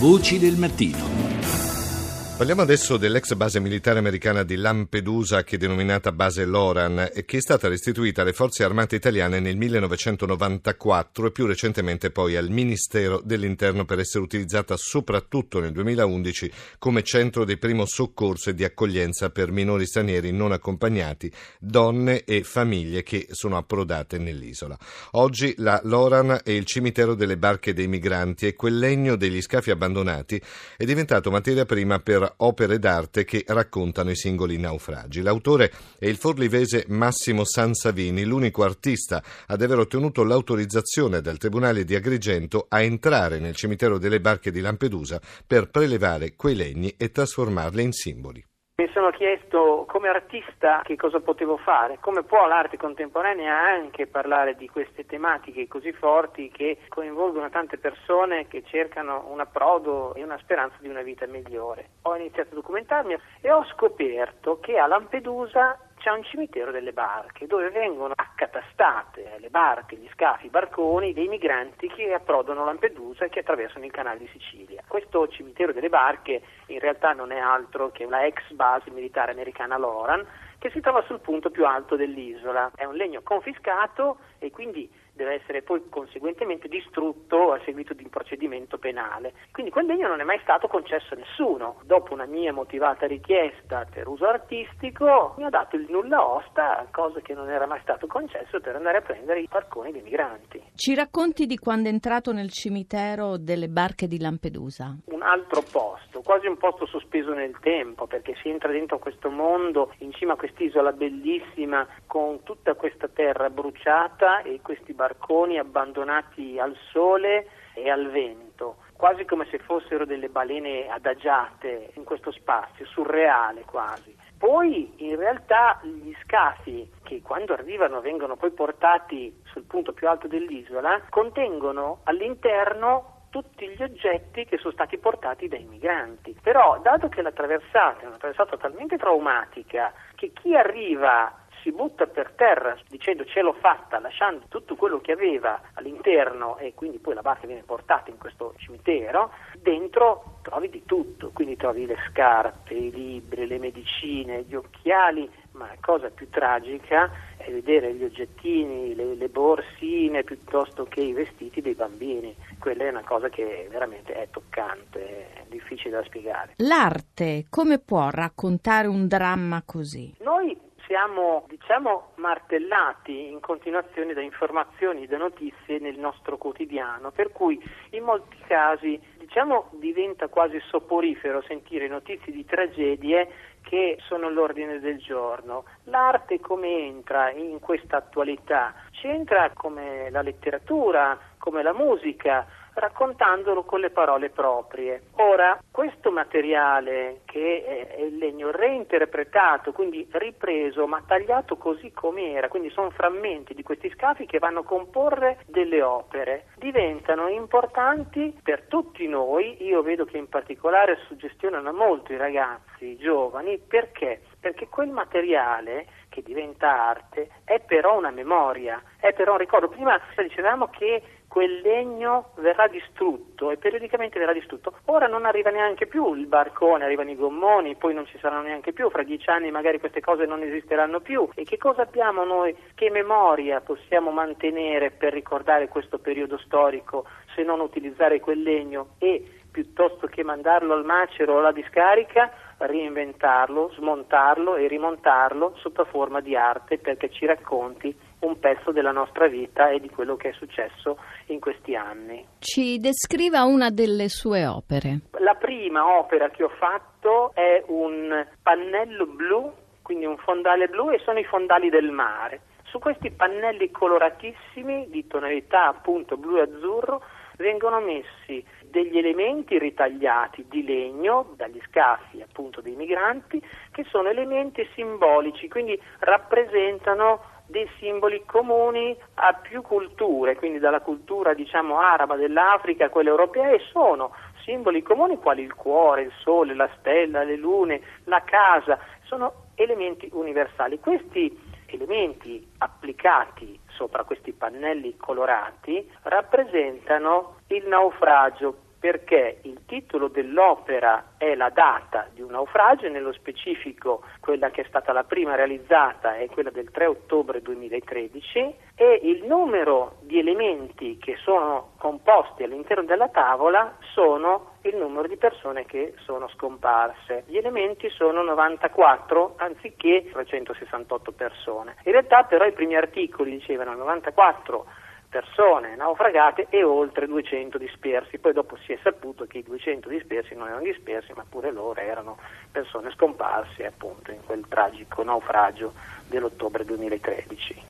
Voci del mattino. Parliamo adesso dell'ex base militare americana di Lampedusa, che è denominata base Loran, e che è stata restituita alle forze armate italiane nel 1994 e più recentemente poi al Ministero dell'Interno per essere utilizzata soprattutto nel 2011 come centro di primo soccorso e di accoglienza per minori stranieri non accompagnati, donne e famiglie che sono approdate nell'isola. Oggi la Loran è il cimitero delle barche dei migranti e quel legno degli scafi abbandonati è diventato materia prima per opere d'arte che raccontano i singoli naufragi. L'autore è il forlivese Massimo Sansavini, l'unico artista ad aver ottenuto l'autorizzazione dal Tribunale di Agrigento a entrare nel cimitero delle barche di Lampedusa per prelevare quei legni e trasformarli in simboli. Mi sono chiesto come artista che cosa potevo fare, come può l'arte contemporanea anche parlare di queste tematiche così forti che coinvolgono tante persone che cercano un approdo e una speranza di una vita migliore. Ho iniziato a documentarmi e ho scoperto che a Lampedusa c'è un cimitero delle barche dove vengono accatastate le barche, gli scafi, i barconi dei migranti che approdano Lampedusa e che attraversano il canale di Sicilia. Questo cimitero delle barche in realtà non è altro che la ex base militare americana Loran che si trova sul punto più alto dell'isola. È un legno confiscato e quindi deve essere poi conseguentemente distrutto a seguito di un procedimento penale. Quindi quel legno non è mai stato concesso a nessuno. Dopo una mia motivata richiesta per uso artistico mi ha dato il nulla osta, cosa che non era mai stato concesso per andare a prendere i barconi dei migranti. Ci racconti di quando è entrato nel cimitero delle barche di Lampedusa? Un altro posto, quasi un posto sospeso nel tempo, perché si entra dentro questo mondo, in cima a quest'isola bellissima, con tutta questa terra bruciata e questi barconi barconi abbandonati al sole e al vento, quasi come se fossero delle balene adagiate in questo spazio, surreale quasi. Poi in realtà gli scafi che quando arrivano vengono poi portati sul punto più alto dell'isola contengono all'interno tutti gli oggetti che sono stati portati dai migranti. Però, dato che la traversata è una traversata talmente traumatica che chi arriva si butta per terra dicendo ce l'ho fatta, lasciando tutto quello che aveva all'interno e quindi poi la barca viene portata in questo cimitero, dentro trovi di tutto, quindi trovi le scarpe, i libri, le medicine, gli occhiali, ma la cosa più tragica è vedere gli oggettini, le, le borsine piuttosto che i vestiti dei bambini. Quella è una cosa che veramente è toccante, è difficile da spiegare. L'arte come può raccontare un dramma così? Noi siamo diciamo martellati in continuazione da informazioni, da notizie nel nostro quotidiano, per cui in molti casi diciamo diventa quasi soporifero sentire notizie di tragedie che sono all'ordine del giorno. L'arte come entra in questa attualità? Ci entra come la letteratura, come la musica, raccontandolo con le parole proprie. Ora, questo materiale che è il legno reinterpretato, quindi ripreso ma tagliato così come era, quindi sono frammenti di questi scafi che vanno a comporre delle opere, diventano importanti per tutti noi, io vedo che in particolare suggestionano molto i ragazzi, i giovani, perché? Perché quel materiale che diventa arte è però una memoria, è però un ricordo. Prima dicevamo che quel legno verrà distrutto e periodicamente verrà distrutto. Ora non arriva neanche più il barcone, arrivano i gommoni, poi non ci saranno neanche più, fra dieci anni magari queste cose non esisteranno più. E che cosa abbiamo noi, che memoria possiamo mantenere per ricordare questo periodo storico se non utilizzare quel legno e piuttosto che mandarlo al macero o alla discarica, reinventarlo, smontarlo e rimontarlo sotto forma di arte perché ci racconti un pezzo della nostra vita e di quello che è successo in questi anni. Ci descriva una delle sue opere. La prima opera che ho fatto è un pannello blu, quindi un fondale blu e sono i fondali del mare. Su questi pannelli coloratissimi di tonalità appunto blu e azzurro vengono messi degli elementi ritagliati di legno dagli scafi appunto dei migranti che sono elementi simbolici, quindi rappresentano dei simboli comuni a più culture, quindi dalla cultura diciamo araba dell'Africa a quella europea e sono simboli comuni quali il cuore, il sole, la stella, le lune, la casa, sono elementi universali. Questi elementi applicati sopra questi pannelli colorati rappresentano il naufragio perché il titolo dell'opera è la data di un naufragio, nello specifico quella che è stata la prima realizzata è quella del 3 ottobre 2013 e il numero di elementi che sono composti all'interno della tavola sono il numero di persone che sono scomparse. Gli elementi sono 94 anziché 368 persone. In realtà però i primi articoli dicevano 94 persone naufragate e oltre 200 dispersi. Poi dopo si è saputo che i 200 dispersi non erano dispersi, ma pure loro erano persone scomparse appunto in quel tragico naufragio dell'ottobre 2013.